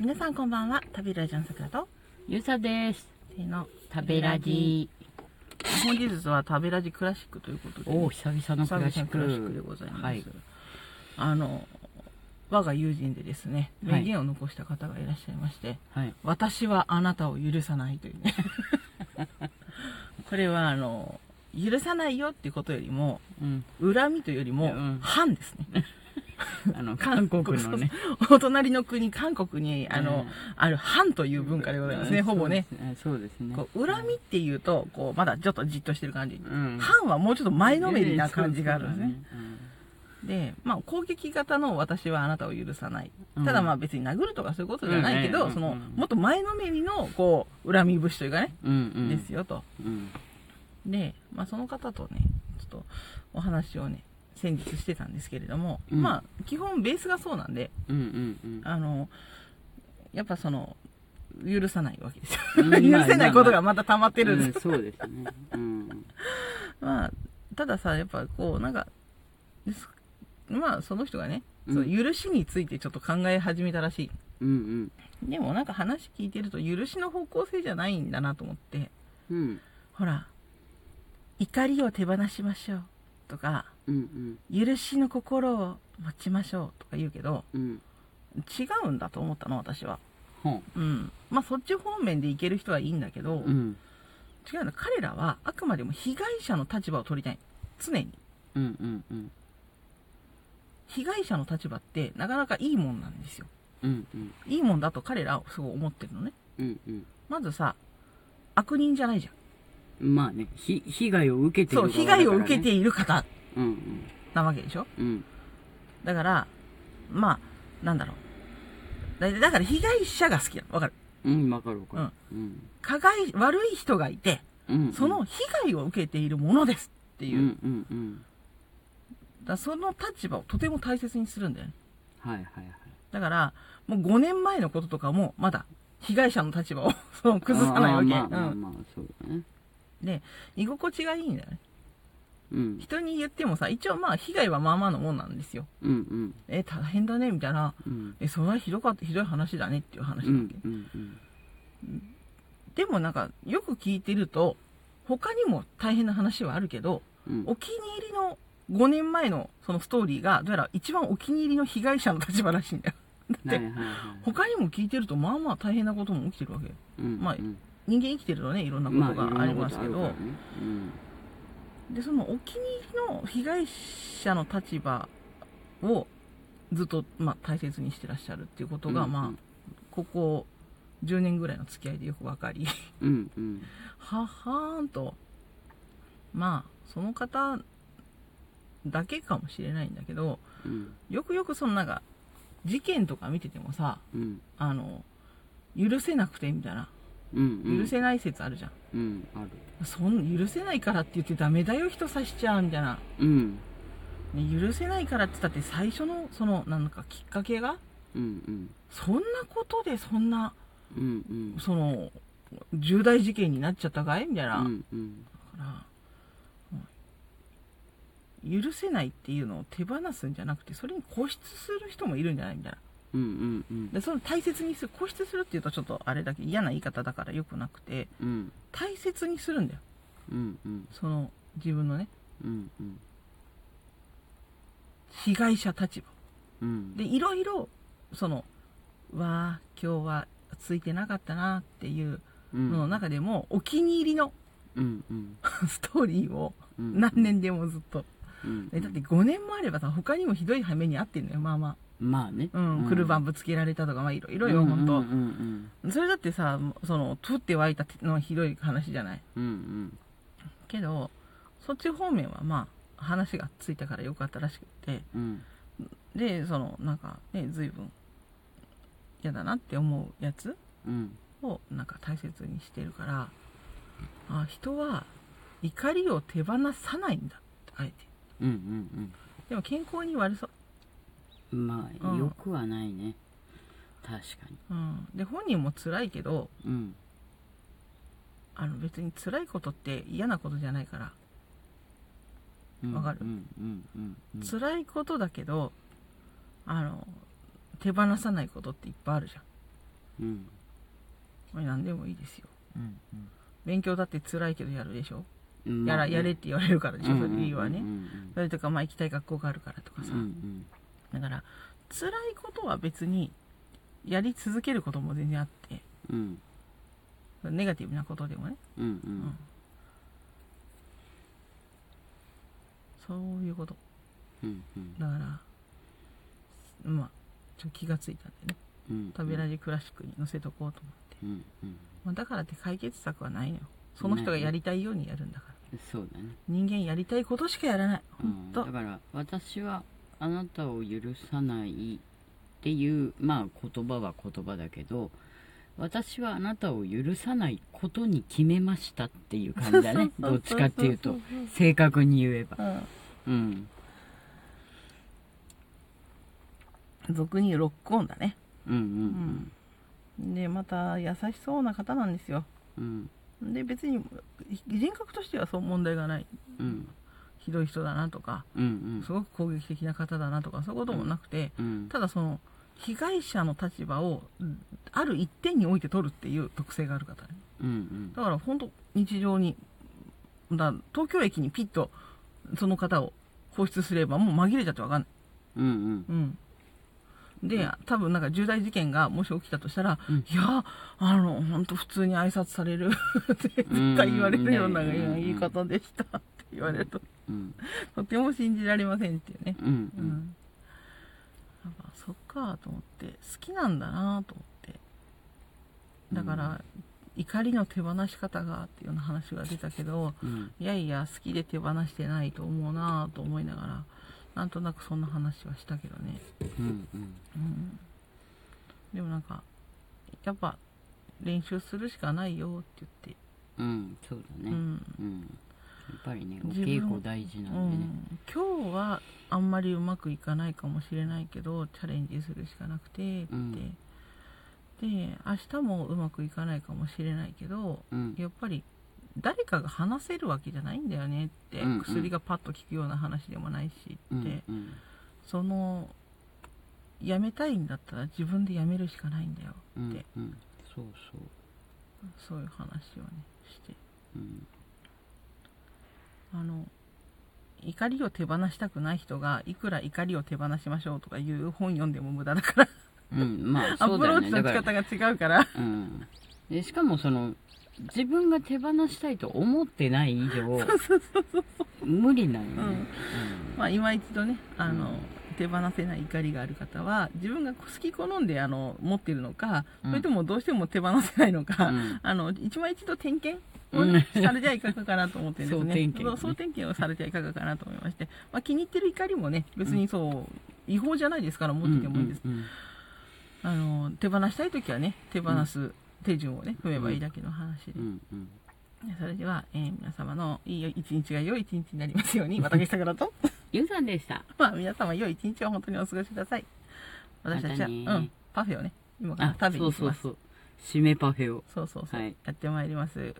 皆さんこんばんは旅ラジオの桜とゆさです。せーの食べラジ。本日は食べラジクラシックということでおお、久々のクラシック。ラシックでございます、はい。あの我が友人でですねはい名言を残した方がいらっしゃいまして、はい。私はあなたを許さないというね これはあの許さないよっていうことよりもうん。恨みというよりもうん反ですねあの、韓国のね。お隣の国韓国にあの、うんある反という文化でございますね、ほぼね。そうですね。こう恨みっていうとこうまだちょっとじっとしてる感じ、うん。反はもうちょっと前のめりな感じがあるんですね。で、まあ、攻撃型の私はあなたを許さない。うんただまあ別に殴るとかそういうことじゃないけど、うんそのうん、もっと前のめりの、こう、恨み節というかね。ですよと。うん。で、まあその方とね、ちょっとお話をね、先日してたんですけれども、うんまあ基本ベースがそうなんで、うんうんうん。あの、やっぱその、許さないわけですよ。うん 許せないことがまた溜まってるんです。うんそうですね。うん。まあ、たださ、やっぱこう、なんか、まあその人がね、うんその許しについてちょっと考え始めたらしい。うんでもなんか話聞いてると許しの方向性じゃないんだなと思って、うん。うん。ほら、怒りを手放しましょうとか、うんうん。許しの心を持ちましょうとか言うけど、うん。違うんだと思ったの、私は。うん。まあそっち方面でいける人はいいんだけど、うん。違うの。彼らはあくまでも被害者の立場を取りたい。常に。うんうんうん。被害者の立場ってなかなかいいもんなんですよ。うんうん。いいもんだと彼らはすごい思ってるのね。うんうん。まずさ、悪人じゃないじゃん。まあね、ひ、被害を受けてそう、る被害を受ける。ている方うんうん。なわけでしょ？うん。だから、まあ、なんだろう。だだから被害者が好きなの。わかる？うん、わかるわかる。うん。加害、悪い人がいて、うん。その被害を受けているものですっていう。うんうんうん。だその立場をとても大切にするんだよね。はいはいはい。だから、もう5年前のこととかも、まだ被害者の立場を そう崩さないわけ。まあまあうんまあ、そうだね。で、居心地がいいんだよね。うん。人に言ってもさ、一応まあ被害はまあまあのもんなんですよ。うんうん。え、大変だね、みたいな。うん。え、それはひどかった、ひどい話だねっていう話うなわけ。んうんうん。でもなんか、よく聞いてると、他にも大変な話はあるけど、うんお気に入りの5年前のそのストーリーが、どうやら一番お気に入りの被害者の立場らしいんだよ。だって、はいはいはい。他にも聞いてると、まあまあ大変なことも起きてるわけよ。うんまあうん人間生きてるとね、いろんなこまあとがありますけど、いろんなことあるからね。で、そのお気に入りの被害者の立場をずっと、まあ、大切にしてらっしゃるっていうことが、うんまあ、ここ10年ぐらいの付き合いでよくわかり、うんうん。ははーんと、まあ、その方だけかもしれないんだけど、うん。よくよくそのなんか、事件とか見ててもさ、うん。あの、許せなくてみたいな、うんうん。許せない説あるじゃん。うん、ある。そん許せないからって言ってダメだよ人さしちゃうみたいな。うん。ね、許せないからって言ったって最初のそのなんかきっかけが？うんうん。そんなことでそんなうんうん。その重大事件になっちゃったかい？みたいな、だうんうん。から、うん許せないっていうのを手放すんじゃなくてそれに固執する人もいるんじゃない？みたいなうんうんうん。でその大切にする固執するっていうとちょっとあれだけ嫌な言い方だからよくなくてうん。大切にするんだよ。うんうん。その自分のねうんうん。被害者立場。うん。でいろいろそのわあ今日はついてなかったなっていううん。のの中でもお気に入りのうんうん。ストーリーをうん何年でもずっと、うんえだって5年もあればさ他にもひどい羽目に遭ってんのよまあままあね。あうん、車バンぶつけられたとかまあいろいろよ本当、うんうんうんそれだってさその取って湧いたのはひどい話じゃない？うん。うんけどそっち方面はまあ話がついたからよかったらしくてうん。でそのなんかね随分嫌だなって思うやつうん。をなんか大切にしてるからあ人は怒りを手放さないんだってあえてうんうんでも健康に悪そう、うん。まあ、うん。よくはないね。確かに。うん、で本人も辛いけどうん。あの別に辛いことって嫌なことじゃないから、うんわかる？うんうんうんうん。辛いことだけどあの手放さないことっていっぱいあるじゃん。うん。まあ何でもいいですよ。うん勉強だって辛いけどやるでしょ、うん。やらやれって言われるからでしょ、それ理由はね、うんうん。それとかまあ行きたい学校があるからとかさ、うんうんだから辛いことは別にやり続けることも全然あって。うん。ネガティブなことでもね、うんううん。んそういうこと。うんうん。だからまあちょっと気がついたんでね。うん食べラジクラシックに載せとこうと思って、うんうん。まあ、だからって解決策はないのよ。その人がやりたいようにやるんだから、そうだね。人間やりたいことしかやらない。うん本当、だから私はあなたを許さないっていうまあ言葉は言葉だけど私はあなたを許さないことに決めましたっていう感じだね。どっちかっていうと。正確に言えば。うん。うん。俗にロックオンだね。うん。うん。でまた優しそうな方なんですよ。うん。で別に人格としてはそう問題がない。うんひどい人だなとかうんすごく攻撃的な方だなとかそういうこともなくて、うんただその被害者の立場をうんある一点において取るっていう特性がある方ね。うんうん。だから本当日常にだ東京駅にピッとその方を放出すればもう紛れちゃってわかんない。うんうん。うん。で、多分なんか重大事件がもし起きたとしたら、うん。いや、あの、本当普通に挨拶される って絶対言われるようなうん。言い方でした言われると、うん。とても信じられませんっていうね。うん。ううん。ん。やっぱそっかと思って、好きなんだなと思って。だから、怒りの手放し方がっていうような話が出たけど、うん。いやいや、好きで手放してないと思うなと思いながら、なんとなくそんな話はしたけどね。うんうん。うん。でもなんか、やっぱ練習するしかないよって言って、うん。そうだね。うん。うん。やっぱりねお稽古大事なうんでね。ん、今日はあんまりうまくいかないかもしれないけどチャレンジするしかなくてって、うん。で明日もうまくいかないかもしれないけどうん。やっぱり誰かが話せるわけじゃないんだよねって、うんうん。薬がパッと効くような話でもないしって、うんうん。そのやめたいんだったら自分でやめるしかないんだようんって、うん。そうそう。そういう話をねして。うんあの怒りを手放したくない人がいくら怒りを手放しましょうとかいう本読んでも無駄だから。うんまあア そうだよプローチの仕方が違うから。うん。でしかもその自分が手放したいと思ってない以上無理なんよね。まあ今一度ねあの、手放せない怒りがある方は自分が好き好んであの持ってるのか、うん。それともどうしても手放せないのか、うん。あの一枚一度点検をね、うんされてはいかがかなと思ってるんですね。総点検をされてはいかがかなと思いまして、まあ、気に入ってる怒りもね別にそう、違法じゃないですから持っててもいいんです、あの手放したい時はね手放す手順をね踏めばいいだけの話で、それでは、えー皆様のいい一日が良い一日になりますように 私さくらとゆうさんでした。まあ皆様良い一日を本当にお過ごしください。私たちは、うんパフェをね今からあ食べそに行きます。うそうそう。締めパフェを。そうそうそう。はい。やってまいります